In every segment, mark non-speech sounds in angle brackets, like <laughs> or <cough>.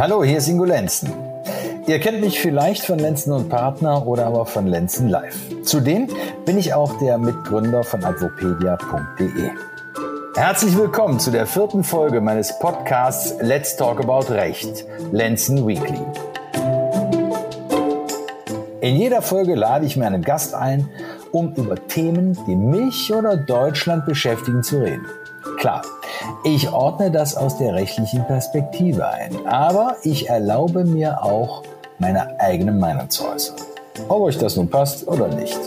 Hallo, hier ist Ingo Lenzen. Ihr kennt mich vielleicht von Lenzen und Partner oder aber von Lenzen Live. Zudem bin ich auch der Mitgründer von advopedia.de. Herzlich willkommen zu der vierten Folge meines Podcasts Let's Talk About Recht, Lenzen Weekly. In jeder Folge lade ich mir einen Gast ein, um über Themen, die mich oder Deutschland beschäftigen, zu reden. Klar, ich ordne das aus der rechtlichen Perspektive ein, aber ich erlaube mir auch, meine eigene Meinung zu äußern. Ob euch das nun passt oder nicht.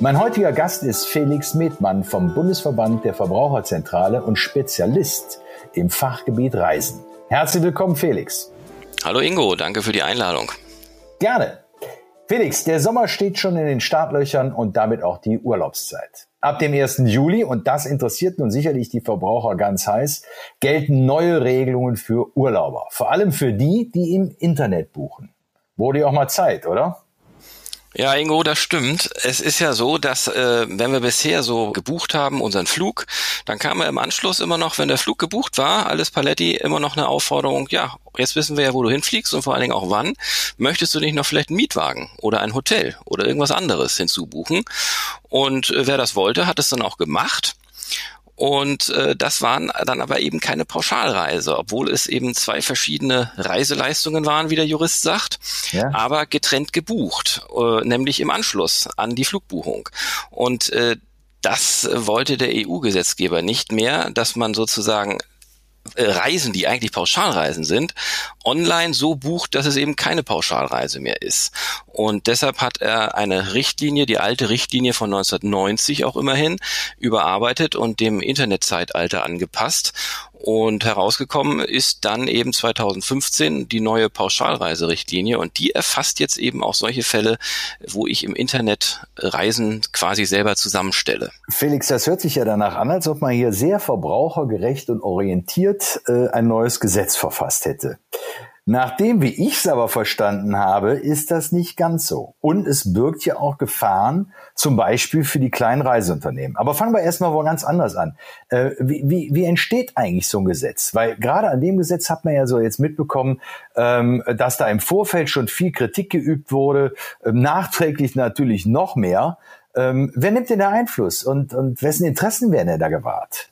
Mein heutiger Gast ist Felix Medmann vom Bundesverband der Verbraucherzentrale und Spezialist im Fachgebiet Reisen. Herzlich willkommen, Felix. Hallo Ingo, danke für die Einladung. Gerne. Felix, der Sommer steht schon in den Startlöchern und damit auch die Urlaubszeit. Ab dem 1. Juli, und das interessiert nun sicherlich die Verbraucher ganz heiß, gelten neue Regelungen für Urlauber. Vor allem für die, die im Internet buchen. Wurde ja auch mal Zeit, oder? Ja, Ingo, das stimmt. Es ist ja so, dass äh, wenn wir bisher so gebucht haben, unseren Flug, dann kam er im Anschluss immer noch, wenn der Flug gebucht war, alles Paletti, immer noch eine Aufforderung, ja, jetzt wissen wir ja, wo du hinfliegst und vor allen Dingen auch wann. Möchtest du nicht noch vielleicht einen Mietwagen oder ein Hotel oder irgendwas anderes hinzubuchen? Und äh, wer das wollte, hat es dann auch gemacht. Und äh, das waren dann aber eben keine Pauschalreise, obwohl es eben zwei verschiedene Reiseleistungen waren, wie der Jurist sagt, ja. aber getrennt gebucht, äh, nämlich im Anschluss an die Flugbuchung. Und äh, das wollte der EU-Gesetzgeber nicht mehr, dass man sozusagen Reisen, die eigentlich Pauschalreisen sind, online so bucht, dass es eben keine Pauschalreise mehr ist. Und deshalb hat er eine Richtlinie, die alte Richtlinie von 1990 auch immerhin, überarbeitet und dem Internetzeitalter angepasst. Und herausgekommen ist dann eben 2015 die neue Pauschalreiserichtlinie und die erfasst jetzt eben auch solche Fälle, wo ich im Internet Reisen quasi selber zusammenstelle. Felix, das hört sich ja danach an, als ob man hier sehr verbrauchergerecht und orientiert äh, ein neues Gesetz verfasst hätte. Nachdem, wie ich es aber verstanden habe, ist das nicht ganz so. Und es birgt ja auch Gefahren, zum Beispiel für die kleinen Reiseunternehmen. Aber fangen wir erstmal wo ganz anders an. Äh, wie, wie, wie entsteht eigentlich so ein Gesetz? Weil gerade an dem Gesetz hat man ja so jetzt mitbekommen, ähm, dass da im Vorfeld schon viel Kritik geübt wurde, ähm, nachträglich natürlich noch mehr. Ähm, wer nimmt denn da Einfluss und, und wessen Interessen werden denn da gewahrt?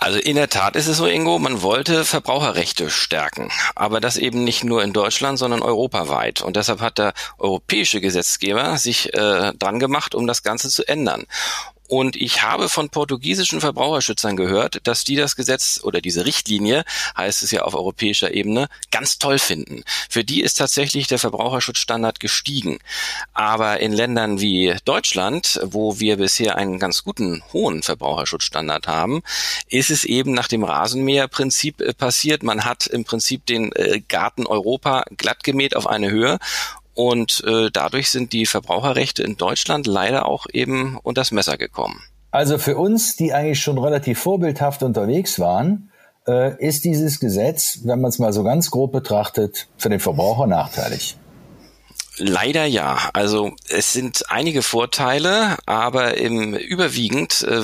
Also in der Tat ist es so, Ingo, man wollte Verbraucherrechte stärken, aber das eben nicht nur in Deutschland, sondern europaweit. Und deshalb hat der europäische Gesetzgeber sich äh, dran gemacht, um das Ganze zu ändern. Und ich habe von portugiesischen Verbraucherschützern gehört, dass die das Gesetz oder diese Richtlinie, heißt es ja auf europäischer Ebene, ganz toll finden. Für die ist tatsächlich der Verbraucherschutzstandard gestiegen. Aber in Ländern wie Deutschland, wo wir bisher einen ganz guten hohen Verbraucherschutzstandard haben, ist es eben nach dem Rasenmäherprinzip äh, passiert. Man hat im Prinzip den äh, Garten Europa glatt gemäht auf eine Höhe und äh, dadurch sind die Verbraucherrechte in Deutschland leider auch eben unter das Messer gekommen. Also für uns, die eigentlich schon relativ vorbildhaft unterwegs waren, äh, ist dieses Gesetz, wenn man es mal so ganz grob betrachtet, für den Verbraucher nachteilig. Leider ja. Also es sind einige Vorteile, aber im überwiegend äh,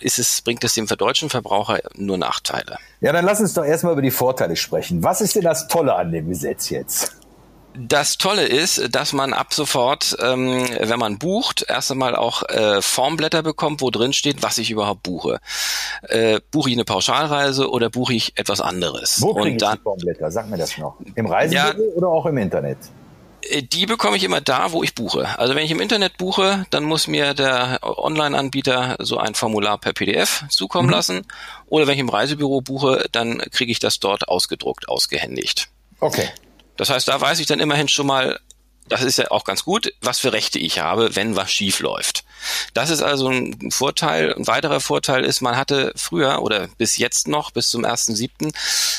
ist es, bringt es dem deutschen Verbraucher nur Nachteile. Ja, dann lass uns doch erstmal über die Vorteile sprechen. Was ist denn das Tolle an dem Gesetz jetzt? Das Tolle ist, dass man ab sofort, ähm, wenn man bucht, erst einmal auch äh, Formblätter bekommt, wo drin steht, was ich überhaupt buche. Äh, buche ich eine Pauschalreise oder buche ich etwas anderes? Wo kriege ich die Formblätter? Sag mir das noch. Im Reisebüro ja, oder auch im Internet? Äh, die bekomme ich immer da, wo ich buche. Also wenn ich im Internet buche, dann muss mir der Online-Anbieter so ein Formular per PDF zukommen mhm. lassen. Oder wenn ich im Reisebüro buche, dann kriege ich das dort ausgedruckt, ausgehändigt. Okay. Das heißt, da weiß ich dann immerhin schon mal, das ist ja auch ganz gut, was für Rechte ich habe, wenn was schief läuft. Das ist also ein Vorteil. Ein weiterer Vorteil ist, man hatte früher oder bis jetzt noch, bis zum 1.7.,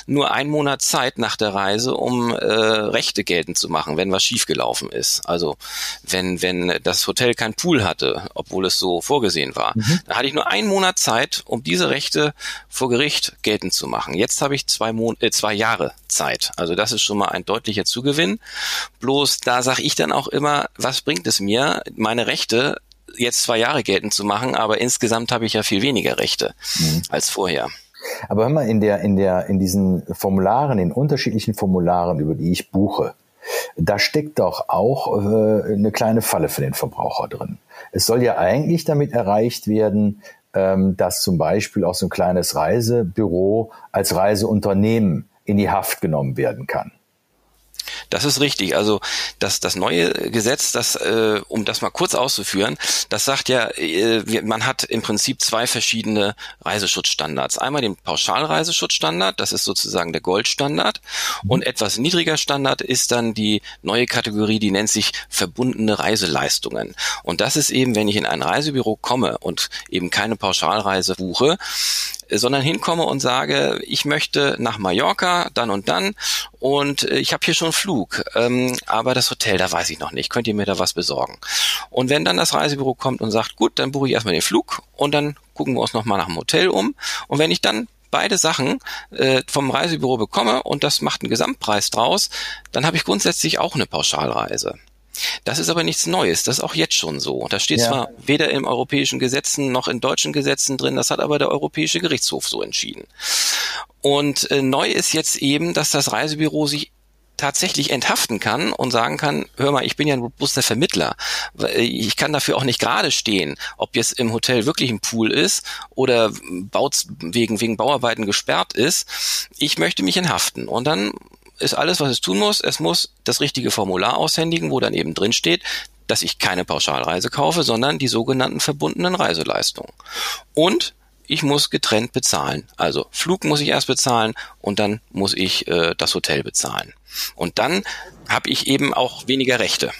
nur einen Monat Zeit nach der Reise, um äh, Rechte geltend zu machen, wenn was schiefgelaufen ist. Also wenn, wenn das Hotel kein Pool hatte, obwohl es so vorgesehen war, mhm. dann hatte ich nur einen Monat Zeit, um diese Rechte vor Gericht geltend zu machen. Jetzt habe ich zwei, Mon äh, zwei Jahre Zeit. Also das ist schon mal ein deutlicher Zugewinn. Bloß da sage ich dann auch immer, was bringt es mir, meine Rechte jetzt zwei Jahre geltend zu machen, aber insgesamt habe ich ja viel weniger Rechte mhm. als vorher. Aber hör mal, in der, in der, in diesen Formularen, in unterschiedlichen Formularen, über die ich buche, da steckt doch auch äh, eine kleine Falle für den Verbraucher drin. Es soll ja eigentlich damit erreicht werden, ähm, dass zum Beispiel auch so ein kleines Reisebüro als Reiseunternehmen in die Haft genommen werden kann. Das ist richtig. Also das, das neue Gesetz, das, äh, um das mal kurz auszuführen, das sagt ja, äh, man hat im Prinzip zwei verschiedene Reiseschutzstandards. Einmal den Pauschalreiseschutzstandard, das ist sozusagen der Goldstandard. Mhm. Und etwas niedriger Standard ist dann die neue Kategorie, die nennt sich verbundene Reiseleistungen. Und das ist eben, wenn ich in ein Reisebüro komme und eben keine Pauschalreise buche, sondern hinkomme und sage, ich möchte nach Mallorca dann und dann und ich habe hier schon Flug, ähm, aber das Hotel, da weiß ich noch nicht, könnt ihr mir da was besorgen? Und wenn dann das Reisebüro kommt und sagt, gut, dann buche ich erstmal den Flug und dann gucken wir uns nochmal nach dem Hotel um und wenn ich dann beide Sachen äh, vom Reisebüro bekomme und das macht einen Gesamtpreis draus, dann habe ich grundsätzlich auch eine Pauschalreise. Das ist aber nichts Neues, das ist auch jetzt schon so. Das steht ja. zwar weder im europäischen Gesetzen noch in deutschen Gesetzen drin, das hat aber der Europäische Gerichtshof so entschieden. Und äh, neu ist jetzt eben, dass das Reisebüro sich tatsächlich enthaften kann und sagen kann, hör mal, ich bin ja ein robuster Vermittler. Ich kann dafür auch nicht gerade stehen, ob jetzt im Hotel wirklich ein Pool ist oder baut wegen, wegen Bauarbeiten gesperrt ist. Ich möchte mich enthaften. Und dann ist alles, was es tun muss. Es muss das richtige Formular aushändigen, wo dann eben drin steht, dass ich keine Pauschalreise kaufe, sondern die sogenannten verbundenen Reiseleistungen. Und ich muss getrennt bezahlen. Also Flug muss ich erst bezahlen und dann muss ich äh, das Hotel bezahlen. Und dann habe ich eben auch weniger Rechte.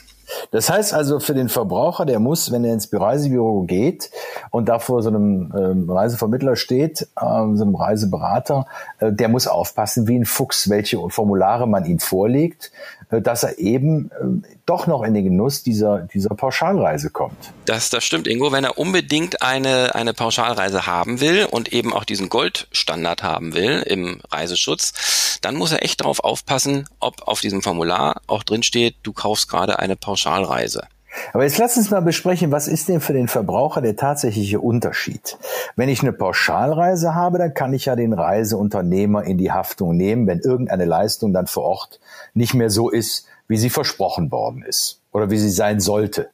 Das heißt also für den Verbraucher, der muss, wenn er ins Reisebüro geht und da vor so einem ähm, Reisevermittler steht, ähm, so einem Reiseberater, äh, der muss aufpassen wie ein Fuchs, welche Formulare man ihm vorlegt, dass er eben äh, doch noch in den Genuss dieser, dieser Pauschalreise kommt. Das, das stimmt, Ingo. Wenn er unbedingt eine, eine Pauschalreise haben will und eben auch diesen Goldstandard haben will im Reiseschutz, dann muss er echt darauf aufpassen, ob auf diesem Formular auch drin steht, du kaufst gerade eine Pauschalreise. Aber jetzt lass uns mal besprechen, was ist denn für den Verbraucher der tatsächliche Unterschied? Wenn ich eine Pauschalreise habe, dann kann ich ja den Reiseunternehmer in die Haftung nehmen, wenn irgendeine Leistung dann vor Ort nicht mehr so ist, wie sie versprochen worden ist oder wie sie sein sollte.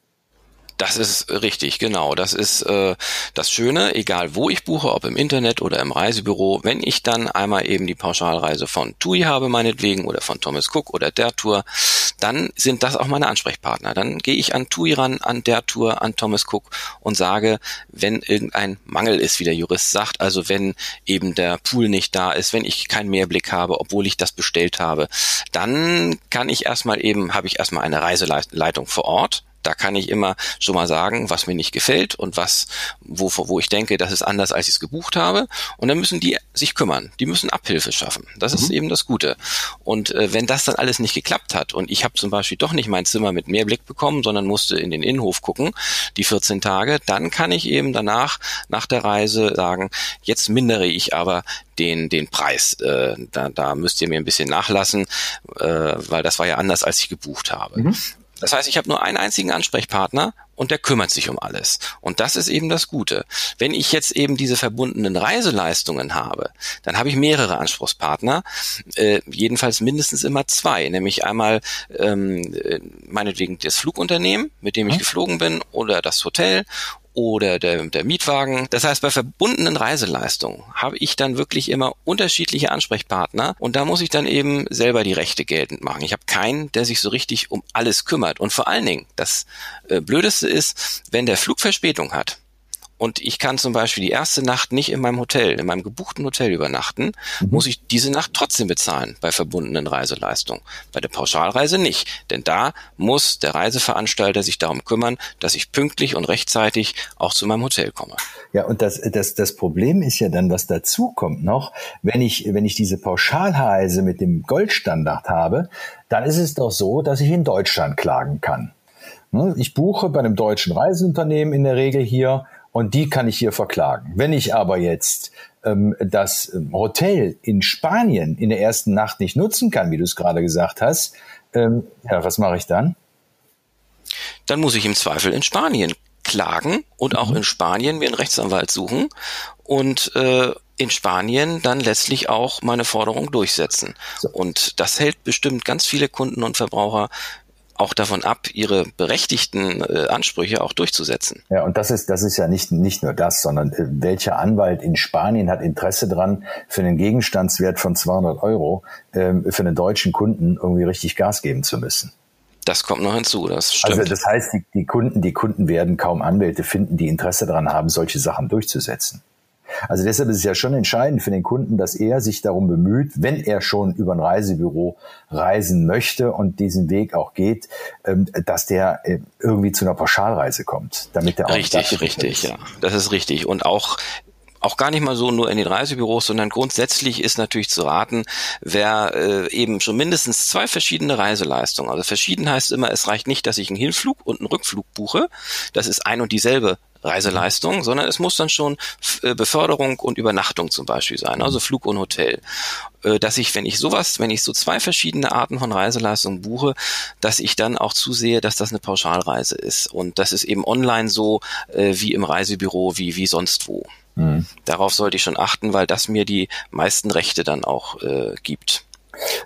Das ist richtig, genau. Das ist äh, das Schöne, egal wo ich buche, ob im Internet oder im Reisebüro, wenn ich dann einmal eben die Pauschalreise von TUI habe, meinetwegen, oder von Thomas Cook oder der Tour, dann sind das auch meine Ansprechpartner. Dann gehe ich an TUI ran, an der Tour, an Thomas Cook und sage, wenn irgendein Mangel ist, wie der Jurist sagt, also wenn eben der Pool nicht da ist, wenn ich keinen Mehrblick habe, obwohl ich das bestellt habe, dann kann ich erstmal eben, habe ich erstmal eine Reiseleitung vor Ort da kann ich immer schon mal sagen, was mir nicht gefällt und was, wo, wo ich denke, das ist anders, als ich es gebucht habe. Und dann müssen die sich kümmern. Die müssen Abhilfe schaffen. Das mhm. ist eben das Gute. Und äh, wenn das dann alles nicht geklappt hat und ich habe zum Beispiel doch nicht mein Zimmer mit Mehrblick bekommen, sondern musste in den Innenhof gucken, die 14 Tage, dann kann ich eben danach, nach der Reise sagen, jetzt mindere ich aber den, den Preis. Äh, da, da müsst ihr mir ein bisschen nachlassen, äh, weil das war ja anders, als ich gebucht habe. Mhm. Das heißt, ich habe nur einen einzigen Ansprechpartner und der kümmert sich um alles. Und das ist eben das Gute. Wenn ich jetzt eben diese verbundenen Reiseleistungen habe, dann habe ich mehrere Anspruchspartner, äh, jedenfalls mindestens immer zwei, nämlich einmal ähm, äh, meinetwegen das Flugunternehmen, mit dem ich mhm. geflogen bin, oder das Hotel oder der, der Mietwagen. Das heißt, bei verbundenen Reiseleistungen habe ich dann wirklich immer unterschiedliche Ansprechpartner und da muss ich dann eben selber die Rechte geltend machen. Ich habe keinen, der sich so richtig um alles kümmert. Und vor allen Dingen, das äh, Blödeste ist, wenn der Flug Verspätung hat, und ich kann zum Beispiel die erste Nacht nicht in meinem Hotel, in meinem gebuchten Hotel übernachten, mhm. muss ich diese Nacht trotzdem bezahlen bei verbundenen Reiseleistungen. Bei der Pauschalreise nicht, denn da muss der Reiseveranstalter sich darum kümmern, dass ich pünktlich und rechtzeitig auch zu meinem Hotel komme. Ja, und das, das, das Problem ist ja dann, was dazu kommt noch, wenn ich, wenn ich diese Pauschalreise mit dem Goldstandard habe, dann ist es doch so, dass ich in Deutschland klagen kann. Ne, ich buche bei einem deutschen Reiseunternehmen in der Regel hier und die kann ich hier verklagen. Wenn ich aber jetzt ähm, das ähm, Hotel in Spanien in der ersten Nacht nicht nutzen kann, wie du es gerade gesagt hast, ähm, ja, was mache ich dann? Dann muss ich im Zweifel in Spanien klagen und auch mhm. in Spanien mir einen Rechtsanwalt suchen und äh, in Spanien dann letztlich auch meine Forderung durchsetzen. So. Und das hält bestimmt ganz viele Kunden und Verbraucher auch davon ab, ihre berechtigten äh, Ansprüche auch durchzusetzen. Ja, und das ist, das ist ja nicht, nicht nur das, sondern äh, welcher Anwalt in Spanien hat Interesse dran, für einen Gegenstandswert von 200 Euro äh, für einen deutschen Kunden irgendwie richtig Gas geben zu müssen? Das kommt noch hinzu, das stimmt. Also das heißt, die, die Kunden, die Kunden werden kaum Anwälte finden, die Interesse daran haben, solche Sachen durchzusetzen. Also deshalb ist es ja schon entscheidend für den Kunden, dass er sich darum bemüht, wenn er schon über ein Reisebüro reisen möchte und diesen Weg auch geht, ähm, dass der äh, irgendwie zu einer Pauschalreise kommt, damit er auch richtig, richtig, ja, das ist richtig. Und auch auch gar nicht mal so nur in den Reisebüros, sondern grundsätzlich ist natürlich zu raten, wer äh, eben schon mindestens zwei verschiedene Reiseleistungen, also verschieden heißt immer, es reicht nicht, dass ich einen Hinflug und einen Rückflug buche, das ist ein und dieselbe Reiseleistung, sondern es muss dann schon äh, Beförderung und Übernachtung zum Beispiel sein, also Flug und Hotel. Äh, dass ich, wenn ich sowas, wenn ich so zwei verschiedene Arten von Reiseleistungen buche, dass ich dann auch zusehe, dass das eine Pauschalreise ist. Und das ist eben online so äh, wie im Reisebüro, wie, wie sonst wo. Mhm. Darauf sollte ich schon achten, weil das mir die meisten Rechte dann auch äh, gibt.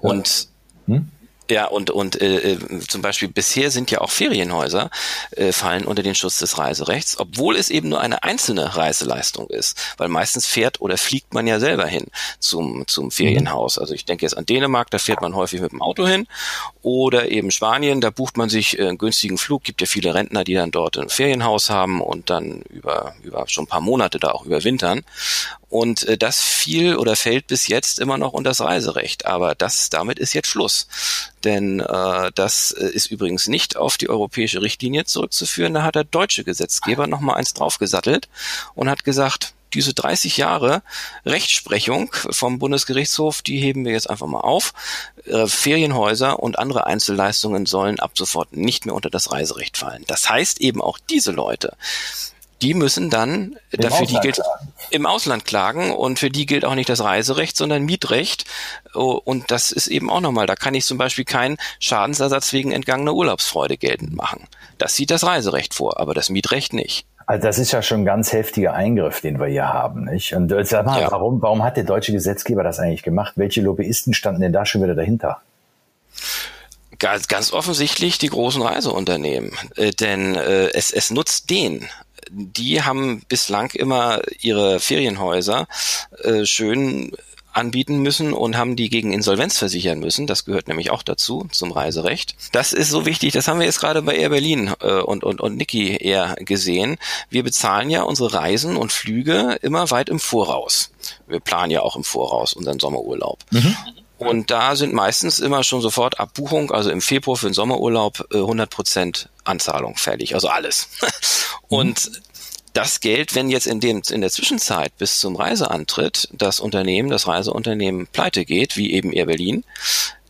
Und hm? Ja, und, und äh, äh, zum Beispiel bisher sind ja auch Ferienhäuser äh, fallen unter den Schutz des Reiserechts, obwohl es eben nur eine einzelne Reiseleistung ist. Weil meistens fährt oder fliegt man ja selber hin zum, zum Ferienhaus. Also ich denke jetzt an Dänemark, da fährt man häufig mit dem Auto hin. Oder eben Spanien, da bucht man sich äh, einen günstigen Flug. Gibt ja viele Rentner, die dann dort ein Ferienhaus haben und dann über, über schon ein paar Monate da auch überwintern. Und äh, das fiel oder fällt bis jetzt immer noch unter das Reiserecht. Aber das, damit ist jetzt Schluss. Denn äh, das äh, ist übrigens nicht auf die europäische Richtlinie zurückzuführen. Da hat der deutsche Gesetzgeber nochmal eins draufgesattelt und hat gesagt, diese 30 Jahre Rechtsprechung vom Bundesgerichtshof, die heben wir jetzt einfach mal auf. Äh, Ferienhäuser und andere Einzelleistungen sollen ab sofort nicht mehr unter das Reiserecht fallen. Das heißt eben auch diese Leute, die müssen dann Im dafür Ausland die gilt klagen. im Ausland klagen und für die gilt auch nicht das Reiserecht, sondern Mietrecht. Oh, und das ist eben auch nochmal, da kann ich zum Beispiel keinen Schadensersatz wegen entgangener Urlaubsfreude geltend machen. Das sieht das Reiserecht vor, aber das Mietrecht nicht. Also das ist ja schon ein ganz heftiger Eingriff, den wir hier haben, nicht? Und äh, sag mal, ja. warum, warum hat der deutsche Gesetzgeber das eigentlich gemacht? Welche Lobbyisten standen denn da schon wieder dahinter? Ganz, ganz offensichtlich die großen Reiseunternehmen, äh, denn äh, es, es nutzt den die haben bislang immer ihre Ferienhäuser äh, schön anbieten müssen und haben die gegen Insolvenz versichern müssen. Das gehört nämlich auch dazu, zum Reiserecht. Das ist so wichtig, das haben wir jetzt gerade bei Air Berlin äh, und, und, und Niki eher gesehen. Wir bezahlen ja unsere Reisen und Flüge immer weit im Voraus. Wir planen ja auch im Voraus unseren Sommerurlaub. Mhm. Und da sind meistens immer schon sofort Abbuchung, also im Februar für den Sommerurlaub 100 äh, Prozent Anzahlung fällig, also alles. <laughs> Und das Geld, wenn jetzt in dem in der Zwischenzeit bis zum Reiseantritt das Unternehmen, das Reiseunternehmen pleite geht, wie eben Air Berlin,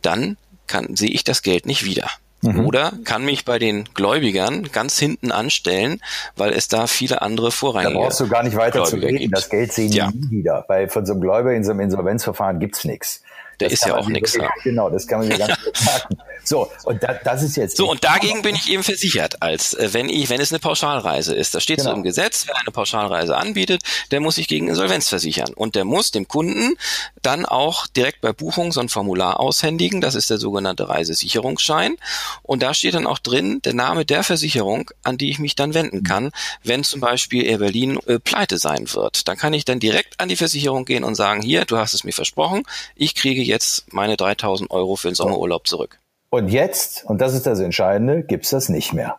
dann kann sehe ich das Geld nicht wieder. Mhm. Oder kann mich bei den Gläubigern ganz hinten anstellen, weil es da viele andere vorrangige Da brauchst du gar nicht weiter Gläubiger zu reden. Gibt. Das Geld sehen ja. die nie wieder. Weil von so einem Gläubiger in so einem Insolvenzverfahren gibt's nichts. Der das ist ja auch nichts. Genau, das kann man ja ganz merken. So, und da, das ist jetzt. So, und dagegen bin ich eben versichert, als äh, wenn ich, wenn es eine Pauschalreise ist. Das steht genau. so im Gesetz, wer eine Pauschalreise anbietet, der muss sich gegen Insolvenz versichern. Und der muss dem Kunden dann auch direkt bei Buchung so ein Formular aushändigen. Das ist der sogenannte Reisesicherungsschein. Und da steht dann auch drin der Name der Versicherung, an die ich mich dann wenden kann, wenn zum Beispiel Air Berlin äh, pleite sein wird. Dann kann ich dann direkt an die Versicherung gehen und sagen, hier, du hast es mir versprochen, ich kriege jetzt meine 3000 Euro für den Sommerurlaub zurück. Und jetzt, und das ist das Entscheidende, gibt's das nicht mehr.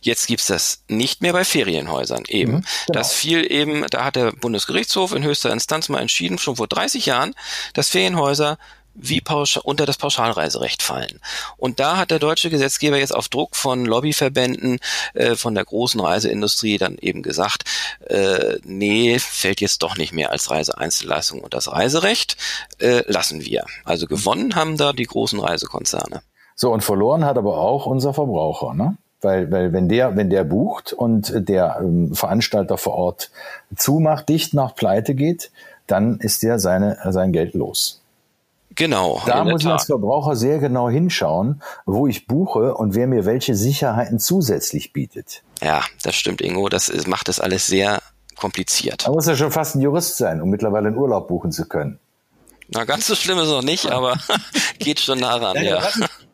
Jetzt gibt's das nicht mehr bei Ferienhäusern eben. Mhm, genau. Das fiel eben, da hat der Bundesgerichtshof in höchster Instanz mal entschieden, schon vor 30 Jahren, dass Ferienhäuser wie pauschal, unter das Pauschalreiserecht fallen. Und da hat der deutsche Gesetzgeber jetzt auf Druck von Lobbyverbänden äh, von der großen Reiseindustrie dann eben gesagt, äh, nee, fällt jetzt doch nicht mehr als Reiseeinzelleistung und das Reiserecht, äh, lassen wir. Also gewonnen haben da die großen Reisekonzerne. So, und verloren hat aber auch unser Verbraucher, ne? Weil, weil wenn der, wenn der bucht und der ähm, Veranstalter vor Ort zumacht, dicht macht, pleite geht, dann ist der seine, sein Geld los. Genau. Da muss ich als Verbraucher sehr genau hinschauen, wo ich buche und wer mir welche Sicherheiten zusätzlich bietet. Ja, das stimmt, Ingo. Das macht das alles sehr kompliziert. Da muss ja schon fast ein Jurist sein, um mittlerweile einen Urlaub buchen zu können. Na, ganz so schlimm ist es noch nicht, <laughs> aber <laughs> geht schon nah ran, ja.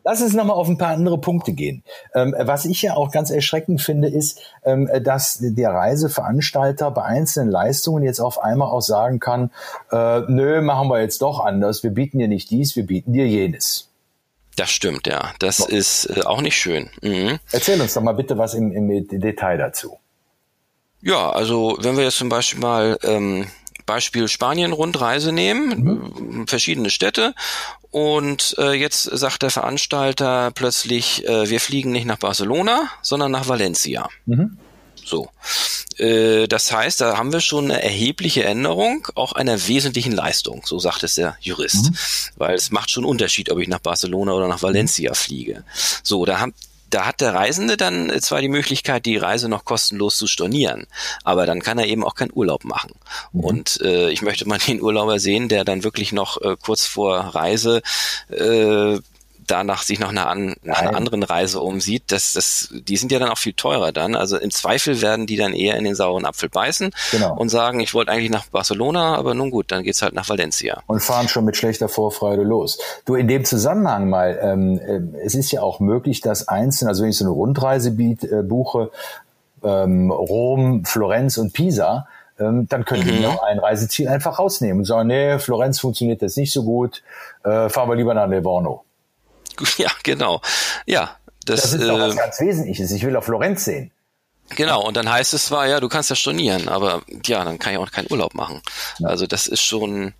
Lass uns nochmal auf ein paar andere Punkte gehen. Ähm, was ich ja auch ganz erschreckend finde, ist, ähm, dass der Reiseveranstalter bei einzelnen Leistungen jetzt auf einmal auch sagen kann, äh, nö, machen wir jetzt doch anders, wir bieten dir nicht dies, wir bieten dir jenes. Das stimmt, ja. Das so. ist äh, auch nicht schön. Mhm. Erzähl uns doch mal bitte was im, im Detail dazu. Ja, also wenn wir jetzt zum Beispiel mal ähm, Beispiel Spanien-Rundreise nehmen, mhm. verschiedene Städte. Und äh, jetzt sagt der Veranstalter plötzlich, äh, wir fliegen nicht nach Barcelona, sondern nach Valencia. Mhm. So. Äh, das heißt, da haben wir schon eine erhebliche Änderung auch einer wesentlichen Leistung, so sagt es der Jurist. Mhm. Weil es macht schon einen Unterschied, ob ich nach Barcelona oder nach Valencia fliege. So, da haben da hat der Reisende dann zwar die Möglichkeit, die Reise noch kostenlos zu stornieren, aber dann kann er eben auch keinen Urlaub machen. Mhm. Und äh, ich möchte mal den Urlauber sehen, der dann wirklich noch äh, kurz vor Reise äh, danach sich noch eine, an, nach einer anderen Reise umsieht, das, das, die sind ja dann auch viel teurer dann. Also im Zweifel werden die dann eher in den sauren Apfel beißen genau. und sagen, ich wollte eigentlich nach Barcelona, aber nun gut, dann geht's halt nach Valencia. Und fahren schon mit schlechter Vorfreude los. Du, in dem Zusammenhang mal, ähm, äh, es ist ja auch möglich, dass einzelne, also wenn ich so eine Rundreise biet, äh, buche, ähm, Rom, Florenz und Pisa, ähm, dann können mhm. wir noch ein Reiseziel einfach rausnehmen und sagen, nee, Florenz funktioniert jetzt nicht so gut, äh, fahren wir lieber nach Livorno. <laughs> Ja, genau. Ja, das, das ist doch was äh, ganz Wesentliches. Ich will auf Florenz sehen. Genau, und dann heißt es zwar, ja, du kannst ja stornieren, aber ja, dann kann ich auch keinen Urlaub machen. Also das ist schon,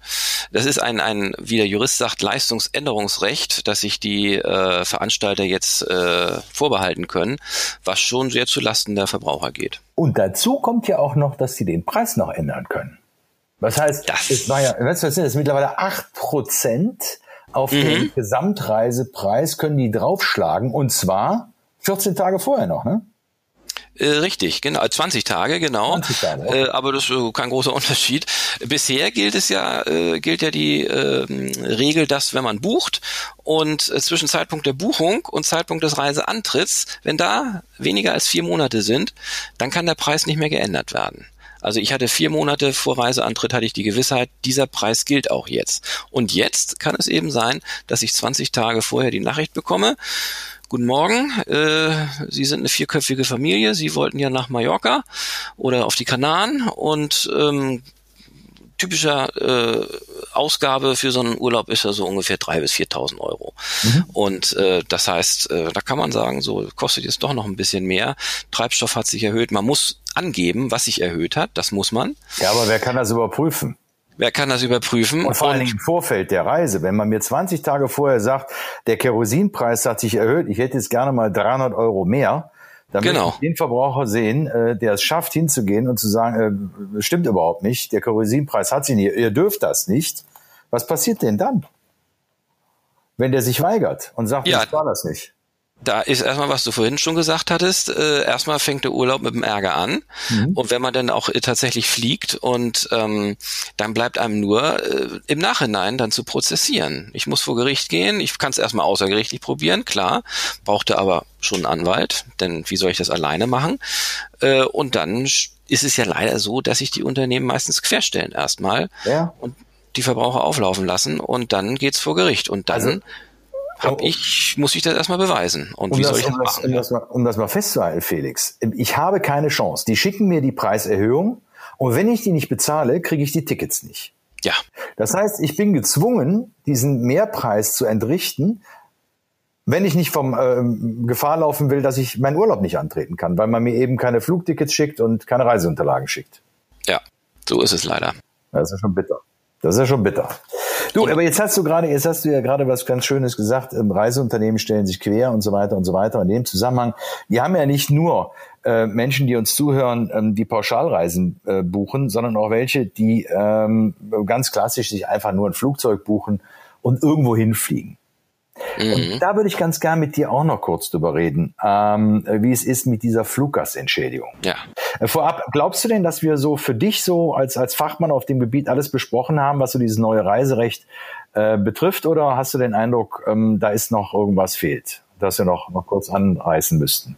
das ist ein, ein, wie der Jurist sagt, Leistungsänderungsrecht, dass sich die äh, Veranstalter jetzt äh, vorbehalten können, was schon sehr zu Lasten der Verbraucher geht. Und dazu kommt ja auch noch, dass sie den Preis noch ändern können. Was heißt, das es war ja, weißt du, was sind das mittlerweile acht Prozent auf mhm. den Gesamtreisepreis können die draufschlagen und zwar 14 Tage vorher noch, ne? Äh, richtig, genau, 20 Tage, genau. 20 Tage, okay. äh, aber das ist kein großer <laughs> Unterschied. Bisher gilt es ja, äh, gilt ja die äh, Regel, dass wenn man bucht und äh, zwischen Zeitpunkt der Buchung und Zeitpunkt des Reiseantritts, wenn da weniger als vier Monate sind, dann kann der Preis nicht mehr geändert werden. Also ich hatte vier Monate vor Reiseantritt hatte ich die Gewissheit, dieser Preis gilt auch jetzt. Und jetzt kann es eben sein, dass ich 20 Tage vorher die Nachricht bekomme. Guten Morgen, äh, Sie sind eine vierköpfige Familie, Sie wollten ja nach Mallorca oder auf die Kanaren und ähm, typischer äh, Ausgabe für so einen Urlaub ist ja so ungefähr drei bis 4.000 Euro. Mhm. Und äh, das heißt, äh, da kann man sagen, so kostet jetzt doch noch ein bisschen mehr. Treibstoff hat sich erhöht. Man muss angeben, was sich erhöht hat. Das muss man. Ja, aber wer kann das überprüfen? Wer kann das überprüfen? Und vor allen Dingen im Vorfeld der Reise. Wenn man mir 20 Tage vorher sagt, der Kerosinpreis hat sich erhöht, ich hätte jetzt gerne mal 300 Euro mehr, damit genau. den Verbraucher sehen, äh, der es schafft, hinzugehen und zu sagen, äh, stimmt überhaupt nicht, der Kerosinpreis hat sich nicht, ihr dürft das nicht. Was passiert denn dann? Wenn der sich weigert und sagt, ja. ich war das nicht da ist erstmal, was du vorhin schon gesagt hattest, äh, erstmal fängt der Urlaub mit dem Ärger an. Mhm. Und wenn man dann auch äh, tatsächlich fliegt und ähm, dann bleibt einem nur äh, im Nachhinein dann zu prozessieren. Ich muss vor Gericht gehen, ich kann es erstmal außergerichtlich probieren, klar, brauchte aber schon einen Anwalt, denn wie soll ich das alleine machen? Äh, und dann ist es ja leider so, dass sich die Unternehmen meistens querstellen erstmal ja. und die Verbraucher auflaufen lassen und dann geht's vor Gericht. Und dann also hab ich, muss ich das erstmal beweisen. Und um wie das, soll ich das, um machen? um, das mal, um das mal festzuhalten, Felix, ich habe keine Chance. Die schicken mir die Preiserhöhung und wenn ich die nicht bezahle, kriege ich die Tickets nicht. Ja. Das heißt, ich bin gezwungen, diesen Mehrpreis zu entrichten, wenn ich nicht vom äh, Gefahr laufen will, dass ich meinen Urlaub nicht antreten kann, weil man mir eben keine Flugtickets schickt und keine Reiseunterlagen schickt. Ja, so ist es leider. Das ist ja schon bitter. Das ist ja schon bitter. Du, aber jetzt hast du gerade, jetzt hast du ja gerade was ganz Schönes gesagt. Ähm, Reiseunternehmen stellen sich quer und so weiter und so weiter. In dem Zusammenhang, wir haben ja nicht nur äh, Menschen, die uns zuhören, ähm, die Pauschalreisen äh, buchen, sondern auch welche, die ähm, ganz klassisch sich einfach nur ein Flugzeug buchen und irgendwo hinfliegen. Mhm. Und da würde ich ganz gern mit dir auch noch kurz drüber reden, ähm, wie es ist mit dieser Fluggastentschädigung. Ja. Äh, vorab, glaubst du denn, dass wir so für dich so als, als Fachmann auf dem Gebiet alles besprochen haben, was so dieses neue Reiserecht äh, betrifft? Oder hast du den Eindruck, ähm, da ist noch irgendwas fehlt, das wir noch, noch kurz anreißen müssten?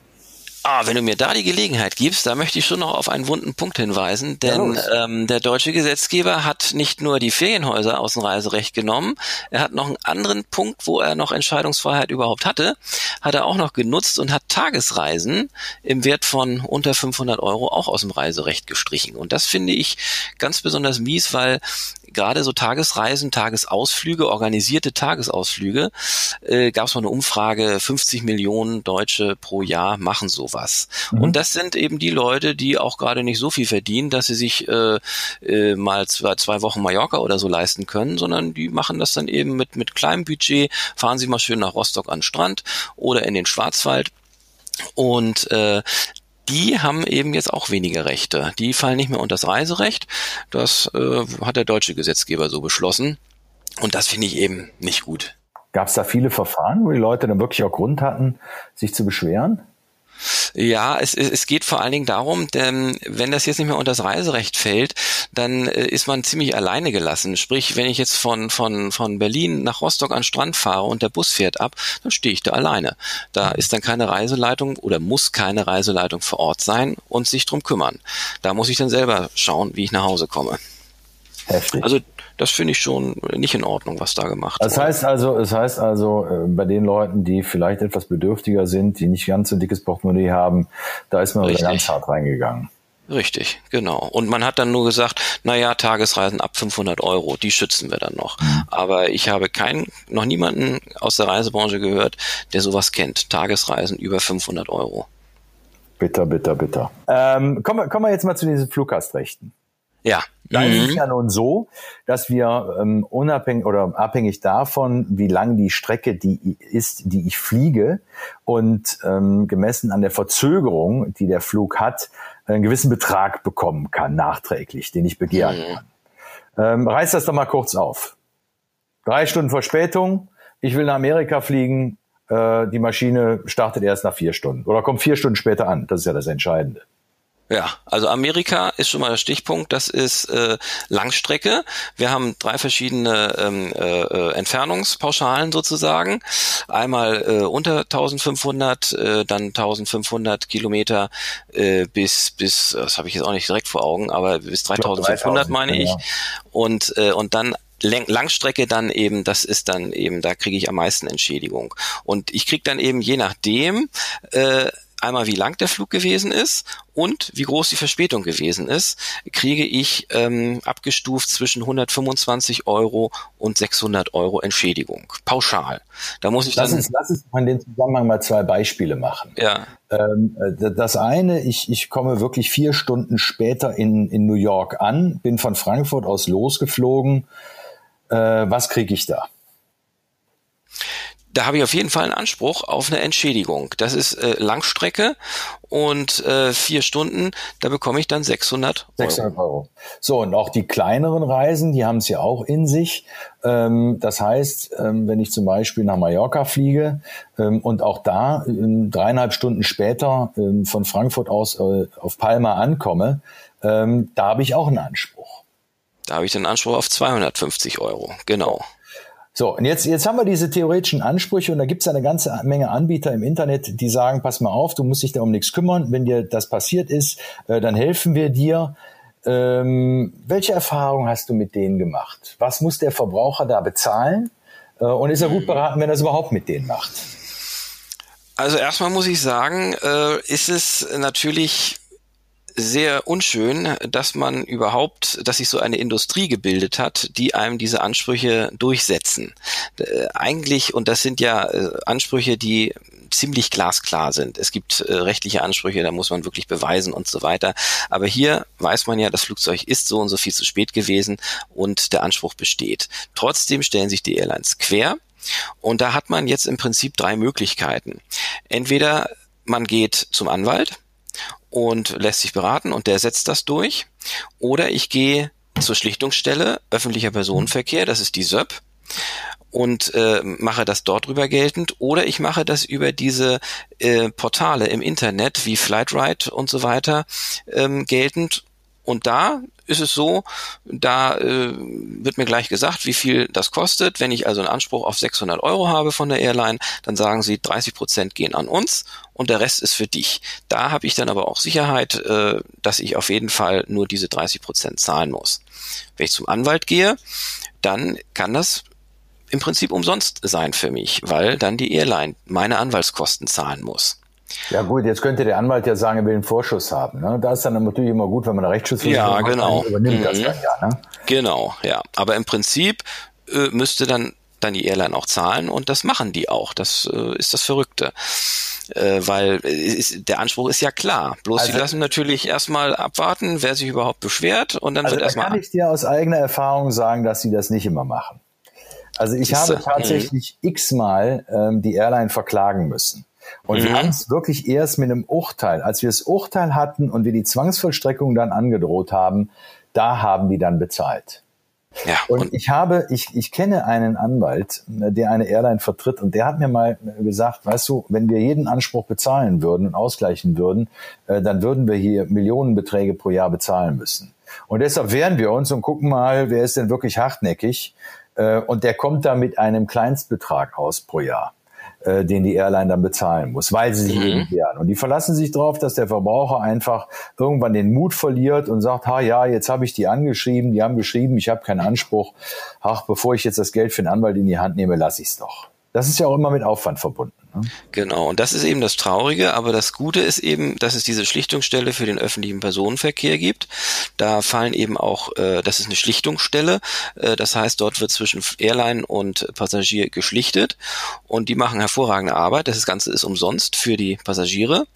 Ah, wenn du mir da die Gelegenheit gibst, da möchte ich schon noch auf einen wunden Punkt hinweisen, denn ja, ähm, der deutsche Gesetzgeber hat nicht nur die Ferienhäuser aus dem Reiserecht genommen, er hat noch einen anderen Punkt, wo er noch Entscheidungsfreiheit überhaupt hatte, hat er auch noch genutzt und hat Tagesreisen im Wert von unter 500 Euro auch aus dem Reiserecht gestrichen. Und das finde ich ganz besonders mies, weil gerade so Tagesreisen, Tagesausflüge, organisierte Tagesausflüge, äh, gab es mal eine Umfrage, 50 Millionen Deutsche pro Jahr machen sowas. Mhm. Und das sind eben die Leute, die auch gerade nicht so viel verdienen, dass sie sich äh, äh, mal zwei, zwei Wochen Mallorca oder so leisten können, sondern die machen das dann eben mit, mit kleinem Budget, fahren sie mal schön nach Rostock an Strand oder in den Schwarzwald. Und äh, die haben eben jetzt auch weniger Rechte. Die fallen nicht mehr unter das Reiserecht. Das äh, hat der deutsche Gesetzgeber so beschlossen. Und das finde ich eben nicht gut. Gab es da viele Verfahren, wo die Leute dann wirklich auch Grund hatten, sich zu beschweren? Ja, es, es geht vor allen Dingen darum, denn wenn das jetzt nicht mehr unter das Reiserecht fällt, dann äh, ist man ziemlich alleine gelassen. Sprich, wenn ich jetzt von, von, von Berlin nach Rostock an Strand fahre und der Bus fährt ab, dann stehe ich da alleine. Da ist dann keine Reiseleitung oder muss keine Reiseleitung vor Ort sein und sich drum kümmern. Da muss ich dann selber schauen, wie ich nach Hause komme. Heftig. Also das finde ich schon nicht in Ordnung, was da gemacht wird. Das heißt also, es heißt also, äh, bei den Leuten, die vielleicht etwas bedürftiger sind, die nicht ganz so dickes Portemonnaie haben, da ist man ganz hart reingegangen. Richtig, genau. Und man hat dann nur gesagt, na ja, Tagesreisen ab 500 Euro, die schützen wir dann noch. Mhm. Aber ich habe keinen, noch niemanden aus der Reisebranche gehört, der sowas kennt. Tagesreisen über 500 Euro. Bitter, bitter, bitter. Ähm, kommen, wir, kommen wir jetzt mal zu diesen Fluggastrechten. Ja. Da mhm. ist es ja nun so, dass wir ähm, unabhängig oder abhängig davon, wie lang die Strecke die ist, die ich fliege und ähm, gemessen an der Verzögerung, die der Flug hat, einen gewissen Betrag bekommen kann nachträglich, den ich begehren mhm. kann. Ähm, reiß das doch mal kurz auf. Drei Stunden Verspätung, ich will nach Amerika fliegen, äh, die Maschine startet erst nach vier Stunden oder kommt vier Stunden später an. Das ist ja das Entscheidende. Ja, also Amerika ist schon mal der Stichpunkt. Das ist äh, Langstrecke. Wir haben drei verschiedene ähm, äh, äh Entfernungspauschalen sozusagen. Einmal äh, unter 1500, äh, dann 1500 Kilometer äh, bis bis, das habe ich jetzt auch nicht direkt vor Augen, aber bis 3500 meine ich. Ja. Und äh, und dann Langstrecke dann eben, das ist dann eben, da kriege ich am meisten Entschädigung. Und ich kriege dann eben je nachdem äh, einmal wie lang der Flug gewesen ist und wie groß die Verspätung gewesen ist, kriege ich ähm, abgestuft zwischen 125 Euro und 600 Euro Entschädigung. Pauschal. Da muss ich lass dann. Uns, lass uns in dem Zusammenhang mal zwei Beispiele machen. Ja. Ähm, äh, das eine, ich, ich komme wirklich vier Stunden später in, in New York an, bin von Frankfurt aus losgeflogen. Äh, was kriege ich da? Da habe ich auf jeden Fall einen Anspruch auf eine Entschädigung. Das ist äh, Langstrecke und äh, vier Stunden, da bekomme ich dann 600 Euro. 600 Euro. So, und auch die kleineren Reisen, die haben es ja auch in sich. Ähm, das heißt, ähm, wenn ich zum Beispiel nach Mallorca fliege ähm, und auch da ähm, dreieinhalb Stunden später ähm, von Frankfurt aus äh, auf Palma ankomme, ähm, da habe ich auch einen Anspruch. Da habe ich den Anspruch auf 250 Euro, genau. So, und jetzt, jetzt haben wir diese theoretischen Ansprüche und da gibt es eine ganze Menge Anbieter im Internet, die sagen, pass mal auf, du musst dich da um nichts kümmern. Wenn dir das passiert ist, äh, dann helfen wir dir. Ähm, welche Erfahrung hast du mit denen gemacht? Was muss der Verbraucher da bezahlen? Äh, und ist er gut beraten, wenn er es überhaupt mit denen macht? Also erstmal muss ich sagen, äh, ist es natürlich sehr unschön, dass man überhaupt, dass sich so eine Industrie gebildet hat, die einem diese Ansprüche durchsetzen. Äh, eigentlich, und das sind ja äh, Ansprüche, die ziemlich glasklar sind. Es gibt äh, rechtliche Ansprüche, da muss man wirklich beweisen und so weiter. Aber hier weiß man ja, das Flugzeug ist so und so viel zu spät gewesen und der Anspruch besteht. Trotzdem stellen sich die Airlines quer und da hat man jetzt im Prinzip drei Möglichkeiten. Entweder man geht zum Anwalt, und lässt sich beraten und der setzt das durch. Oder ich gehe zur Schlichtungsstelle öffentlicher Personenverkehr, das ist die SÖP, und äh, mache das dort drüber geltend. Oder ich mache das über diese äh, Portale im Internet wie Flightride und so weiter ähm, geltend Und da ist es so, da äh, wird mir gleich gesagt, wie viel das kostet. Wenn ich also einen Anspruch auf 600 Euro habe von der Airline, dann sagen sie, 30 Prozent gehen an uns und der Rest ist für dich. Da habe ich dann aber auch Sicherheit, äh, dass ich auf jeden Fall nur diese 30 Prozent zahlen muss. Wenn ich zum Anwalt gehe, dann kann das im Prinzip umsonst sein für mich, weil dann die Airline meine Anwaltskosten zahlen muss. Ja gut, jetzt könnte der Anwalt ja sagen, er will einen Vorschuss haben. Ne? Da ist dann natürlich immer gut, wenn man eine Rechtsschutzversicherung ja, genau. übernimmt mhm. das dann ja. Ne? Genau, ja. Aber im Prinzip äh, müsste dann dann die Airline auch zahlen und das machen die auch. Das äh, ist das Verrückte. Äh, weil äh, ist, der Anspruch ist ja klar. Bloß also, sie lassen natürlich erstmal abwarten, wer sich überhaupt beschwert und dann also wird erstmal. kann ich dir aus eigener Erfahrung sagen, dass sie das nicht immer machen. Also ich habe tatsächlich x-mal ähm, die Airline verklagen müssen. Und mhm. wir haben es wirklich erst mit einem Urteil, als wir das Urteil hatten und wir die Zwangsvollstreckung dann angedroht haben, da haben die dann bezahlt. Ja, und, und ich habe, ich, ich kenne einen Anwalt, der eine Airline vertritt und der hat mir mal gesagt, weißt du, wenn wir jeden Anspruch bezahlen würden und ausgleichen würden, äh, dann würden wir hier Millionenbeträge pro Jahr bezahlen müssen. Und deshalb wehren wir uns und gucken mal, wer ist denn wirklich hartnäckig. Äh, und der kommt da mit einem Kleinstbetrag aus pro Jahr äh, den die Airline dann bezahlen muss, weil sie sich mhm. eben wehren. Und die verlassen sich darauf, dass der Verbraucher einfach irgendwann den Mut verliert und sagt, ha ja, jetzt habe ich die angeschrieben, die haben geschrieben, ich habe keinen Anspruch. Ach, bevor ich jetzt das Geld für den Anwalt in die Hand nehme, lasse ich es doch. Das ist ja auch immer mit Aufwand verbunden. Ne? Genau, und das ist eben das Traurige, aber das Gute ist eben, dass es diese Schlichtungsstelle für den öffentlichen Personenverkehr gibt. Da fallen eben auch, äh, das ist eine Schlichtungsstelle, äh, das heißt, dort wird zwischen Airline und Passagier geschlichtet und die machen hervorragende Arbeit. Das Ganze ist umsonst für die Passagiere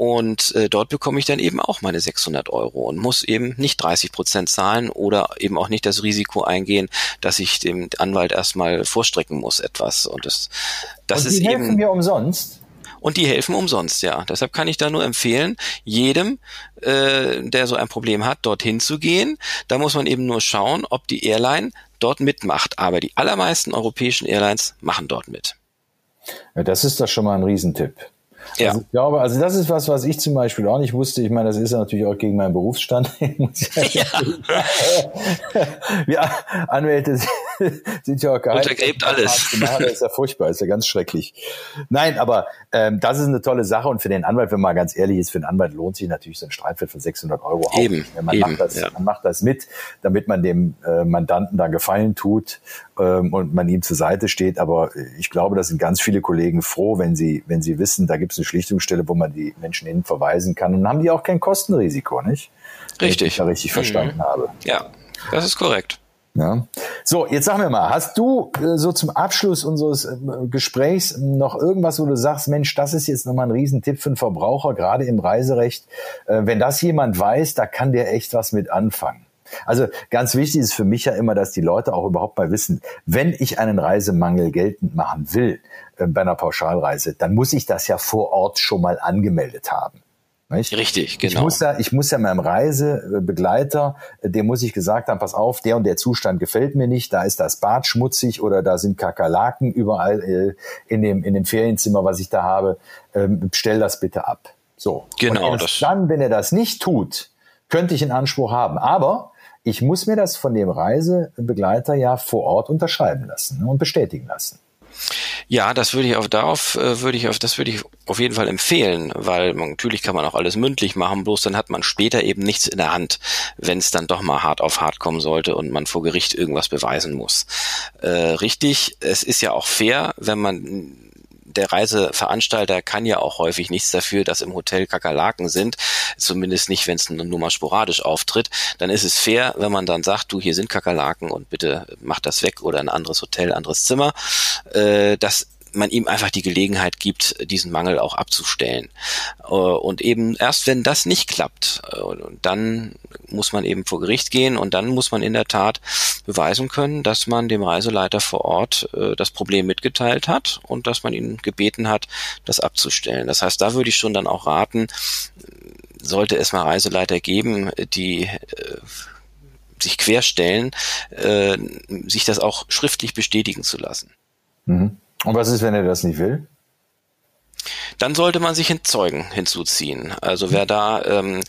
und äh, dort bekomme ich dann eben auch meine 600 Euro und muss eben nicht 30 Prozent zahlen oder eben auch nicht das Risiko eingehen, dass ich dem Anwalt erstmal vorstrecken muss etwas. Und das, das und die ist helfen eben. mir umsonst. Und die helfen umsonst, ja. Deshalb kann ich da nur empfehlen, jedem, äh, der so ein Problem hat, dorthin zu gehen. Da muss man eben nur schauen, ob die Airline dort mitmacht. Aber die allermeisten europäischen Airlines machen dort mit. Ja, das ist doch schon mal ein Riesentipp. Ja. Also ich glaube, also das ist was, was ich zum Beispiel auch nicht wusste. Ich meine, das ist natürlich auch gegen meinen Berufsstand. <laughs> ja. ja, Anwälte sind ja auch geil. Untergräbt alles. Das ist ja furchtbar, ist ja ganz schrecklich. Nein, aber ähm, das ist eine tolle Sache und für den Anwalt, wenn man ganz ehrlich ist, für den Anwalt lohnt sich natürlich so ein Streitfeld von 600 Euro auch. Eben, man, eben, macht das, ja. man macht das mit, damit man dem äh, Mandanten da Gefallen tut ähm, und man ihm zur Seite steht. Aber ich glaube, da sind ganz viele Kollegen froh, wenn sie, wenn sie wissen, da gibt es eine Schlichtungsstelle, wo man die Menschen hin verweisen kann. Und dann haben die auch kein Kostenrisiko, nicht? Richtig. Wenn ich da richtig mhm. verstanden habe. Ja, das ist korrekt. Ja. So, jetzt sag mir mal, hast du äh, so zum Abschluss unseres äh, Gesprächs noch irgendwas, wo du sagst, Mensch, das ist jetzt nochmal ein Riesentipp für einen Verbraucher, gerade im Reiserecht. Äh, wenn das jemand weiß, da kann der echt was mit anfangen. Also ganz wichtig ist für mich ja immer, dass die Leute auch überhaupt mal wissen, wenn ich einen Reisemangel geltend machen will äh, bei einer Pauschalreise, dann muss ich das ja vor Ort schon mal angemeldet haben. Nicht? Richtig, genau. Ich muss ja, ich muss ja meinem Reisebegleiter, dem muss ich gesagt haben, pass auf, der und der Zustand gefällt mir nicht, da ist das Bad schmutzig oder da sind Kakerlaken überall äh, in dem, in dem Ferienzimmer, was ich da habe, ähm, stell das bitte ab. So. Genau. Und erst dann, wenn er das nicht tut, könnte ich einen Anspruch haben. Aber ich muss mir das von dem Reisebegleiter ja vor Ort unterschreiben lassen ne, und bestätigen lassen. Ja, das würde ich auf darauf äh, würde ich auf das würde ich auf jeden Fall empfehlen, weil man, natürlich kann man auch alles mündlich machen, bloß dann hat man später eben nichts in der Hand, wenn es dann doch mal hart auf hart kommen sollte und man vor Gericht irgendwas beweisen muss. Äh, richtig, es ist ja auch fair, wenn man der Reiseveranstalter kann ja auch häufig nichts dafür, dass im Hotel Kakerlaken sind, zumindest nicht, wenn es nur mal sporadisch auftritt. Dann ist es fair, wenn man dann sagt, du, hier sind Kakerlaken und bitte mach das weg oder ein anderes Hotel, anderes Zimmer. Äh, das man ihm einfach die Gelegenheit gibt, diesen Mangel auch abzustellen. Äh, und eben erst wenn das nicht klappt, äh, dann muss man eben vor Gericht gehen und dann muss man in der Tat beweisen können, dass man dem Reiseleiter vor Ort äh, das Problem mitgeteilt hat und dass man ihn gebeten hat, das abzustellen. Das heißt, da würde ich schon dann auch raten, sollte es mal Reiseleiter geben, die sich querstellen, sich das auch schriftlich bestätigen zu lassen. Mhm. Und was ist, wenn er das nicht will? Dann sollte man sich Zeugen hinzuziehen. Also wer da ähm,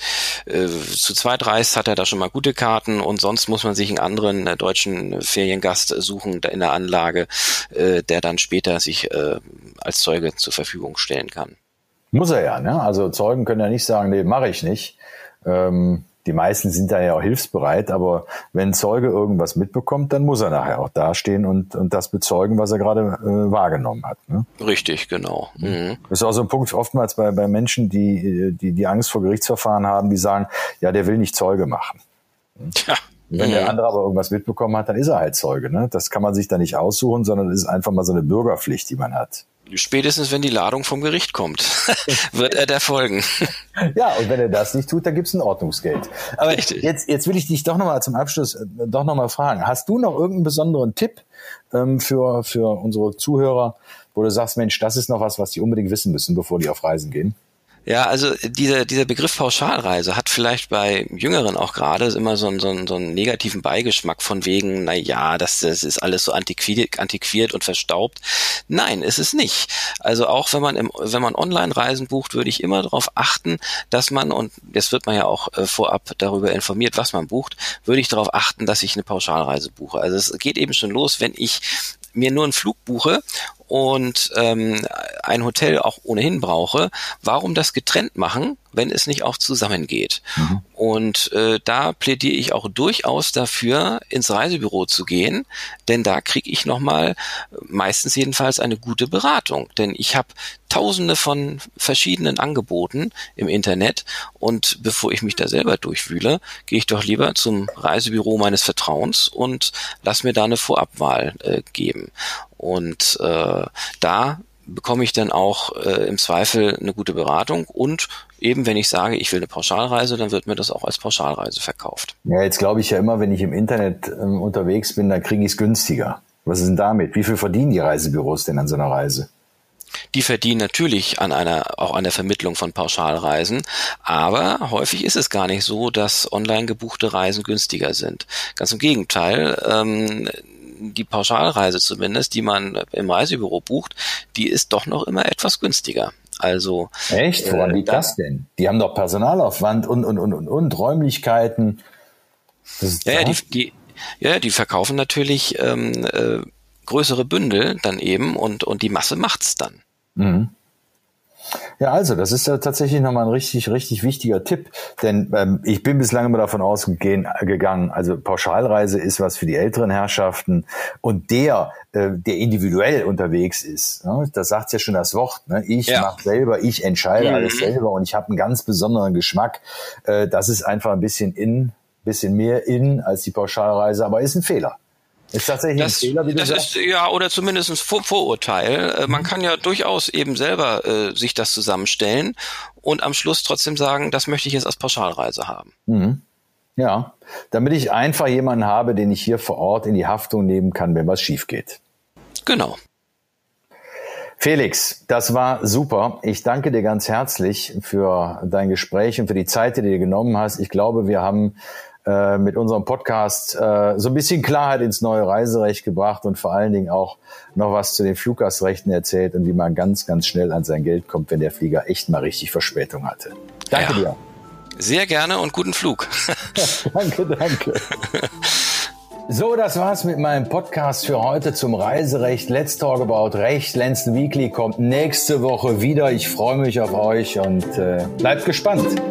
äh, zu zweit reist, hat er da schon mal gute Karten und sonst muss man sich einen anderen äh, deutschen Feriengast suchen in der Anlage, äh, der dann später sich äh, als Zeuge zur Verfügung stellen kann. Muss er ja, ne? Also Zeugen können ja nicht sagen, nee, mache ich nicht. Ähm, die meisten sind da ja auch hilfsbereit, aber wenn Zeuge irgendwas mitbekommt, dann muss er nachher auch dastehen und, und das bezeugen, was er gerade äh, wahrgenommen hat. Ne? Richtig, genau. Mhm. Das ist auch so ein Punkt oftmals bei, bei Menschen, die, die die Angst vor Gerichtsverfahren haben, die sagen, ja, der will nicht Zeuge machen. Ja. Wenn mhm. der andere aber irgendwas mitbekommen hat, dann ist er halt Zeuge. Ne? Das kann man sich da nicht aussuchen, sondern es ist einfach mal so eine Bürgerpflicht, die man hat. Spätestens, wenn die Ladung vom Gericht kommt, <laughs> wird er der folgen. Ja, und wenn er das nicht tut, dann gibt's ein Ordnungsgeld. Aber Richtig. jetzt, jetzt will ich dich doch nochmal zum Abschluss äh, doch nochmal fragen. Hast du noch irgendeinen besonderen Tipp ähm, für, für unsere Zuhörer, wo du sagst, Mensch, das ist noch was, was die unbedingt wissen müssen, bevor die auf Reisen gehen? Ja, also dieser, dieser Begriff Pauschalreise hat vielleicht bei Jüngeren auch gerade immer so einen, so, einen, so einen negativen Beigeschmack von wegen, na ja, das, das ist alles so antiquiert, antiquiert und verstaubt. Nein, ist es nicht. Also auch wenn man im, wenn man Online-Reisen bucht, würde ich immer darauf achten, dass man, und jetzt wird man ja auch äh, vorab darüber informiert, was man bucht, würde ich darauf achten, dass ich eine Pauschalreise buche. Also es geht eben schon los, wenn ich mir nur einen Flug buche und ähm, ein Hotel auch ohnehin brauche, warum das getrennt machen, wenn es nicht auch zusammengeht? Mhm. Und äh, da plädiere ich auch durchaus dafür, ins Reisebüro zu gehen, denn da kriege ich nochmal, meistens jedenfalls, eine gute Beratung. Denn ich habe tausende von verschiedenen Angeboten im Internet und bevor ich mich da selber durchwühle, gehe ich doch lieber zum Reisebüro meines Vertrauens und lass mir da eine Vorabwahl äh, geben. Und äh, da bekomme ich dann auch äh, im Zweifel eine gute Beratung und eben wenn ich sage, ich will eine Pauschalreise, dann wird mir das auch als Pauschalreise verkauft. Ja, jetzt glaube ich ja immer, wenn ich im Internet ähm, unterwegs bin, dann kriege ich es günstiger. Was ist denn damit? Wie viel verdienen die Reisebüros denn an so einer Reise? Die verdienen natürlich an einer, auch an der Vermittlung von Pauschalreisen, aber häufig ist es gar nicht so, dass online gebuchte Reisen günstiger sind. Ganz im Gegenteil, ähm, die Pauschalreise zumindest, die man im Reisebüro bucht, die ist doch noch immer etwas günstiger. Also echt? Woran äh, liegt das denn? Die haben doch Personalaufwand und und und und, und Räumlichkeiten. ja, ja, die, die, ja, die verkaufen natürlich ähm, äh, größere Bündel dann eben und und die Masse macht's dann. Mhm. Ja, also das ist ja tatsächlich nochmal ein richtig, richtig wichtiger Tipp, denn ähm, ich bin bislang immer davon ausgegangen, also Pauschalreise ist was für die älteren Herrschaften und der, äh, der individuell unterwegs ist, ne, das sagt ja schon das Wort, ne? ich ja. mache selber, ich entscheide mhm. alles selber und ich habe einen ganz besonderen Geschmack, äh, das ist einfach ein bisschen in, bisschen mehr in als die Pauschalreise, aber ist ein Fehler. Ist tatsächlich das, ein Fehler, wie du das sagst? Ist, ja, oder zumindest ein Vor Vorurteil. Äh, man mhm. kann ja durchaus eben selber äh, sich das zusammenstellen und am Schluss trotzdem sagen, das möchte ich jetzt als Pauschalreise haben. Mhm. Ja, damit ich einfach jemanden habe, den ich hier vor Ort in die Haftung nehmen kann, wenn was schief geht. Genau. Felix, das war super. Ich danke dir ganz herzlich für dein Gespräch und für die Zeit, die du dir genommen hast. Ich glaube, wir haben äh, mit unserem Podcast äh, so ein bisschen Klarheit ins neue Reiserecht gebracht und vor allen Dingen auch noch was zu den Fluggastrechten erzählt und wie man ganz, ganz schnell an sein Geld kommt, wenn der Flieger echt mal richtig Verspätung hatte. Danke ja. dir. Sehr gerne und guten Flug. <laughs> <laughs> danke, danke. So, das war's mit meinem Podcast für heute zum Reiserecht. Let's Talk About Recht. Lenzen Weekly kommt nächste Woche wieder. Ich freue mich auf euch und äh, bleibt gespannt.